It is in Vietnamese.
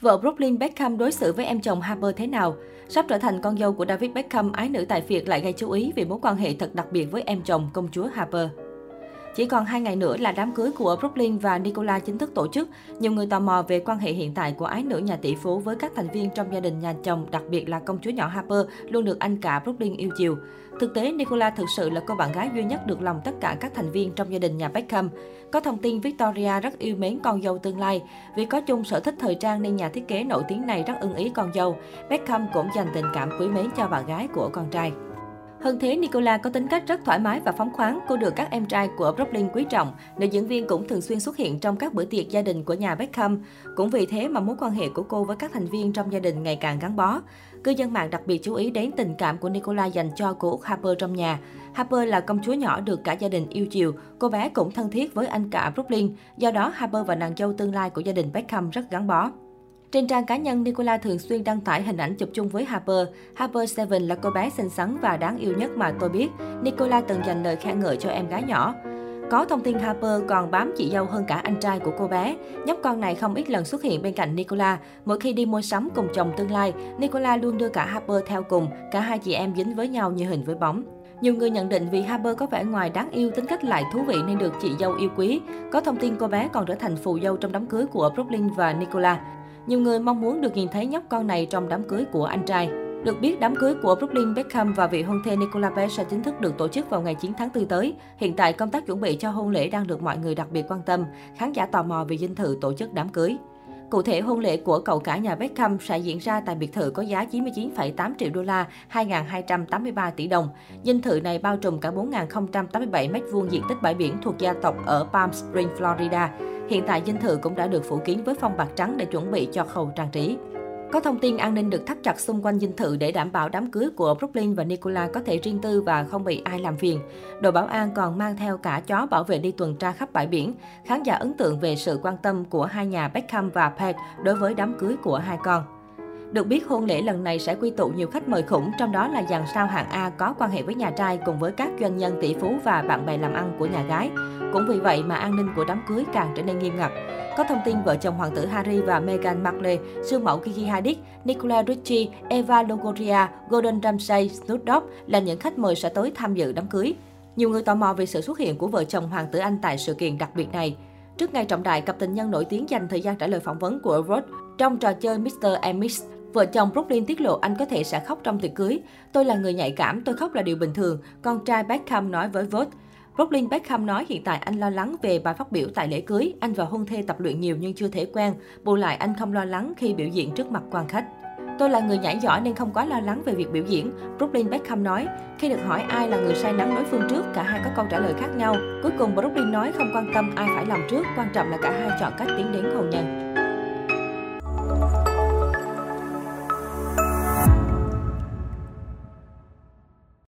Vợ Brooklyn Beckham đối xử với em chồng Harper thế nào? Sắp trở thành con dâu của David Beckham, ái nữ tại Việt lại gây chú ý vì mối quan hệ thật đặc biệt với em chồng công chúa Harper. Chỉ còn hai ngày nữa là đám cưới của Brooklyn và Nicola chính thức tổ chức. Nhiều người tò mò về quan hệ hiện tại của ái nữ nhà tỷ phú với các thành viên trong gia đình nhà chồng, đặc biệt là công chúa nhỏ Harper, luôn được anh cả Brooklyn yêu chiều. Thực tế, Nicola thực sự là cô bạn gái duy nhất được lòng tất cả các thành viên trong gia đình nhà Beckham. Có thông tin Victoria rất yêu mến con dâu tương lai. Vì có chung sở thích thời trang nên nhà thiết kế nổi tiếng này rất ưng ý con dâu. Beckham cũng dành tình cảm quý mến cho bạn gái của con trai. Hơn thế, Nicola có tính cách rất thoải mái và phóng khoáng. Cô được các em trai của Brooklyn quý trọng. Nữ diễn viên cũng thường xuyên xuất hiện trong các bữa tiệc gia đình của nhà Beckham. Cũng vì thế mà mối quan hệ của cô với các thành viên trong gia đình ngày càng gắn bó. Cư dân mạng đặc biệt chú ý đến tình cảm của Nicola dành cho cô Út Harper trong nhà. Harper là công chúa nhỏ được cả gia đình yêu chiều. Cô bé cũng thân thiết với anh cả Brooklyn. Do đó, Harper và nàng dâu tương lai của gia đình Beckham rất gắn bó. Trên trang cá nhân, Nicola thường xuyên đăng tải hình ảnh chụp chung với Harper. Harper Seven là cô bé xinh xắn và đáng yêu nhất mà tôi biết. Nicola từng dành lời khen ngợi cho em gái nhỏ. Có thông tin Harper còn bám chị dâu hơn cả anh trai của cô bé. Nhóc con này không ít lần xuất hiện bên cạnh Nicola. Mỗi khi đi mua sắm cùng chồng tương lai, Nicola luôn đưa cả Harper theo cùng. Cả hai chị em dính với nhau như hình với bóng. Nhiều người nhận định vì Harper có vẻ ngoài đáng yêu, tính cách lại thú vị nên được chị dâu yêu quý. Có thông tin cô bé còn trở thành phù dâu trong đám cưới của Brooklyn và Nicola. Nhiều người mong muốn được nhìn thấy nhóc con này trong đám cưới của anh trai. Được biết, đám cưới của Brooklyn Beckham và vị hôn thê Nicola Pearce sẽ chính thức được tổ chức vào ngày 9 tháng 4 tới. Hiện tại, công tác chuẩn bị cho hôn lễ đang được mọi người đặc biệt quan tâm. Khán giả tò mò về dinh thự tổ chức đám cưới. Cụ thể, hôn lễ của cậu cả nhà Beckham sẽ diễn ra tại biệt thự có giá 99,8 triệu đô la, 2.283 tỷ đồng. Dinh thự này bao trùm cả 4.087 m2 diện tích bãi biển thuộc gia tộc ở Palm Springs, Florida. Hiện tại dinh thự cũng đã được phủ kín với phong bạc trắng để chuẩn bị cho khâu trang trí. Có thông tin an ninh được thắt chặt xung quanh dinh thự để đảm bảo đám cưới của Brooklyn và Nicola có thể riêng tư và không bị ai làm phiền. Đội bảo an còn mang theo cả chó bảo vệ đi tuần tra khắp bãi biển. Khán giả ấn tượng về sự quan tâm của hai nhà Beckham và Peg đối với đám cưới của hai con. Được biết, hôn lễ lần này sẽ quy tụ nhiều khách mời khủng, trong đó là dàn sao hạng A có quan hệ với nhà trai cùng với các doanh nhân tỷ phú và bạn bè làm ăn của nhà gái. Cũng vì vậy mà an ninh của đám cưới càng trở nên nghiêm ngặt. Có thông tin vợ chồng hoàng tử Harry và Meghan Markle, siêu mẫu Gigi Hadid, Nicola Richie, Eva Longoria, Gordon Ramsay, Snoop Dogg là những khách mời sẽ tới tham dự đám cưới. Nhiều người tò mò về sự xuất hiện của vợ chồng hoàng tử Anh tại sự kiện đặc biệt này. Trước ngày trọng đại, cặp tình nhân nổi tiếng dành thời gian trả lời phỏng vấn của Rod trong trò chơi Mr. and Miss. Vợ chồng Brooklyn tiết lộ anh có thể sẽ khóc trong tiệc cưới. Tôi là người nhạy cảm, tôi khóc là điều bình thường, con trai Beckham nói với Vogue. Brooklyn Beckham nói hiện tại anh lo lắng về bài phát biểu tại lễ cưới. Anh và hôn thê tập luyện nhiều nhưng chưa thể quen. Bù lại anh không lo lắng khi biểu diễn trước mặt quan khách. Tôi là người nhảy giỏi nên không quá lo lắng về việc biểu diễn. Brooklyn Beckham nói, khi được hỏi ai là người say nắng đối phương trước, cả hai có câu trả lời khác nhau. Cuối cùng Brooklyn nói không quan tâm ai phải làm trước, quan trọng là cả hai chọn cách tiến đến hôn nhân.